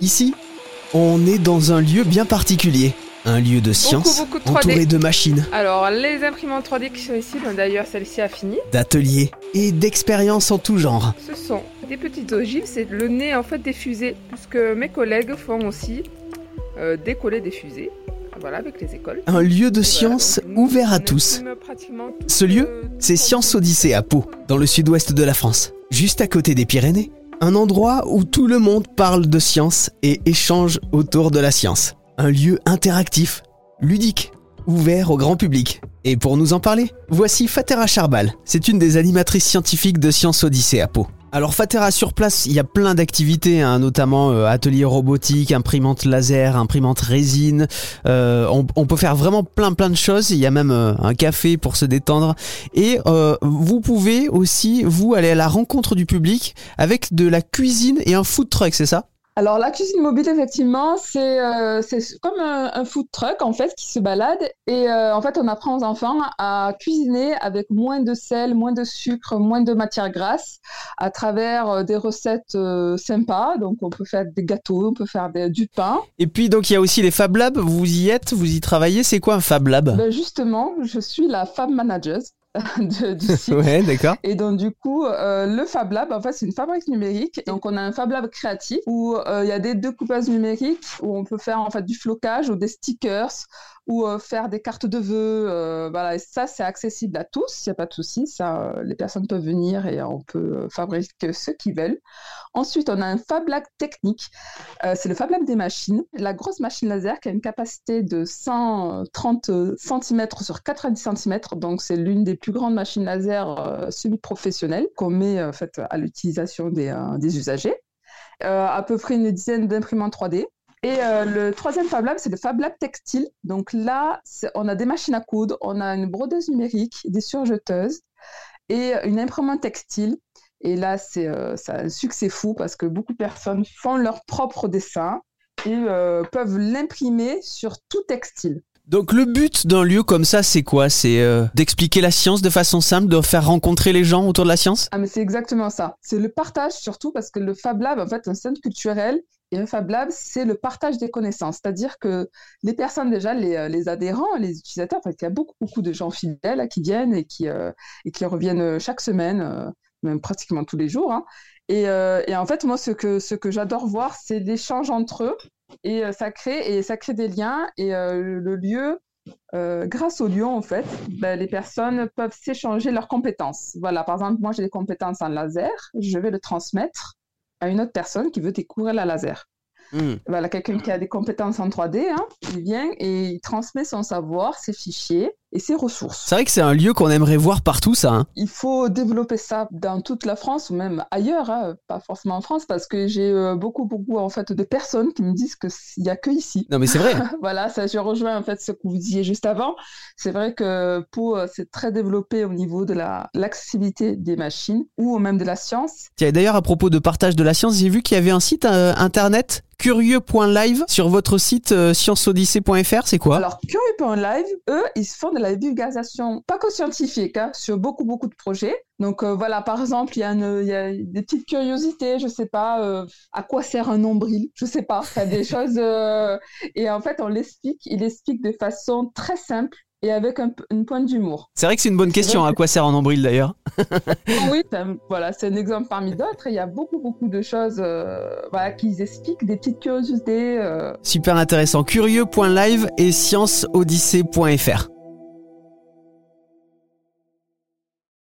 Ici, on est dans un lieu bien particulier. Un lieu de science beaucoup de 3D. entouré de machines, Alors, les imprimantes 3D qui sont ici, d'ailleurs celle-ci a fini, d'ateliers et d'expériences en tout genre. ce sont des petites ogives, c'est le nez en fait des fusées, puisque mes collègues font aussi euh, décoller des fusées, voilà, avec les écoles. Un lieu de voilà, science ouvert à tous. Ce lieu, euh, C'est Science en- Odyssée à Pau, dans le sud-ouest de la France, juste à côté des Pyrénées. Un endroit où tout le monde parle de science et échange autour de la science. Un lieu interactif, ludique, ouvert au grand public. Et pour nous en parler, voici Fatera Charbal. C'est une des animatrices scientifiques de Science Odyssée à Pau. Alors Fatera sur place, il y a plein d'activités, hein, notamment euh, atelier robotique, imprimante laser, imprimante résine. Euh, on, peut faire vraiment plein plein de choses. Il y a même euh, un café pour se détendre. Et euh, vous pouvez aussi vous aller à la rencontre du public avec de la cuisine et un food truck, c'est ça? Alors, la cuisine mobile, effectivement, c'est euh, comme un, un food truck, en fait, qui se balade. Et euh, en fait, on apprend aux enfants à cuisiner avec moins de sel, moins de sucre, moins de matière grasse, à travers euh, des recettes euh, sympas. Donc, on peut faire des gâteaux, on peut faire des- du pain. Et puis donc il y a aussi les Fab Labs. Vous y êtes, vous y travaillez. C'est quoi un Fab Lab? Ben, justement, je suis la femme manager de- du site. Ouais, d'accord. Et donc, du coup, euh, le Fab Lab, en fait, c'est une fabrique numérique. Donc, on a un Fab Lab créatif où euh, il y a des découpages numériques où on peut faire en fait du flocage ou des stickers ou euh, faire des cartes de vœux. voilà, et ça, c'est accessible à tous. Il n'y a pas de souci. Ça, les personnes peuvent venir et on peut fabriquer ce qu'ils veulent. Ensuite, on a un Fab Lab technique. C'est le Fab Lab des machines. La grosse machine laser qui a une capacité de 130 cm sur 90 cm. Donc, c'est l'une des plus grandes machines laser euh, semi-professionnelles qu'on met en fait, à l'utilisation des, euh, usagers. Euh, à peu près une dizaine d'imprimantes 3D. Et le troisième Fab Lab, c'est le Fab Lab textile. Donc là, on a des machines à coudre, on a une brodeuse numérique, des surjeteuses et une imprimante textile. Et là, c'est un succès fou parce que beaucoup de personnes font leur propre dessin et peuvent l'imprimer sur tout textile. Donc le but d'un lieu comme ça, c'est quoi? C'est euh, d'expliquer la science de façon simple, de faire rencontrer les gens autour de la science? Ah, mais c'est exactement ça. C'est le partage surtout parce que le Fab Lab, en fait, un centre culturel et un Fab Lab, c'est le partage des connaissances. C'est-à-dire que les personnes, déjà, les, euh, les adhérents, les utilisateurs, en fait, il y a beaucoup, beaucoup de gens fidèles là, qui viennent et qui, euh, et qui reviennent chaque semaine, même pratiquement tous les jours. hein. Et, et en fait, moi, ce que, ce que j'adore voir, c'est l'échange entre eux. Et euh, ça crée, et ça crée des liens. Et euh, le lieu, euh, grâce au lieu, en fait, ben, les personnes peuvent s'échanger leurs compétences. Voilà, par exemple, moi j'ai des compétences en laser, je vais le transmettre à une autre personne qui veut découvrir la laser. Hmm. Voilà, quelqu'un qui a des compétences en 3D, hein, il vient et il transmet son savoir, ses fichiers et ses ressources. C'est vrai que c'est un lieu qu'on aimerait voir partout, ça. hein. Il faut développer ça dans toute la France ou même ailleurs, hein, pas forcément en France, parce que j'ai euh, beaucoup, beaucoup en fait de personnes qui me disent qu'il n'y a que ici. Non mais c'est vrai. voilà, ça, je rejoins en fait ce que vous disiez juste avant. C'est vrai que Pau, euh, c'est très développé au niveau de la- l'accessibilité des machines ou même de la science. Tiens, d'ailleurs, à propos de partage de la science, j'ai vu qu'il y avait un site euh, internet curieux.live sur votre site euh, c'est quoi? Alors, Curieux.live, eux, ils font de la divulgation, pas que scientifique, hein, sur beaucoup, beaucoup de projets. Donc euh, voilà, par exemple, il y, a des petites curiosités, je sais pas, euh, à quoi sert un nombril, je sais pas, ça des choses. euh, Et en fait, on l'explique, il l'explique de façon très simple et avec un, une pointe d'humour. C'est vrai que c'est une bonne question. vrai À quoi sert un nombril d'ailleurs Oui, ben, voilà, c'est un exemple parmi d'autres. Il y a beaucoup, beaucoup de choses euh, voilà, qu'ils expliquent, des petites curiosités. euh, Super intéressant. Curieux.live et scienceodyssée.fr.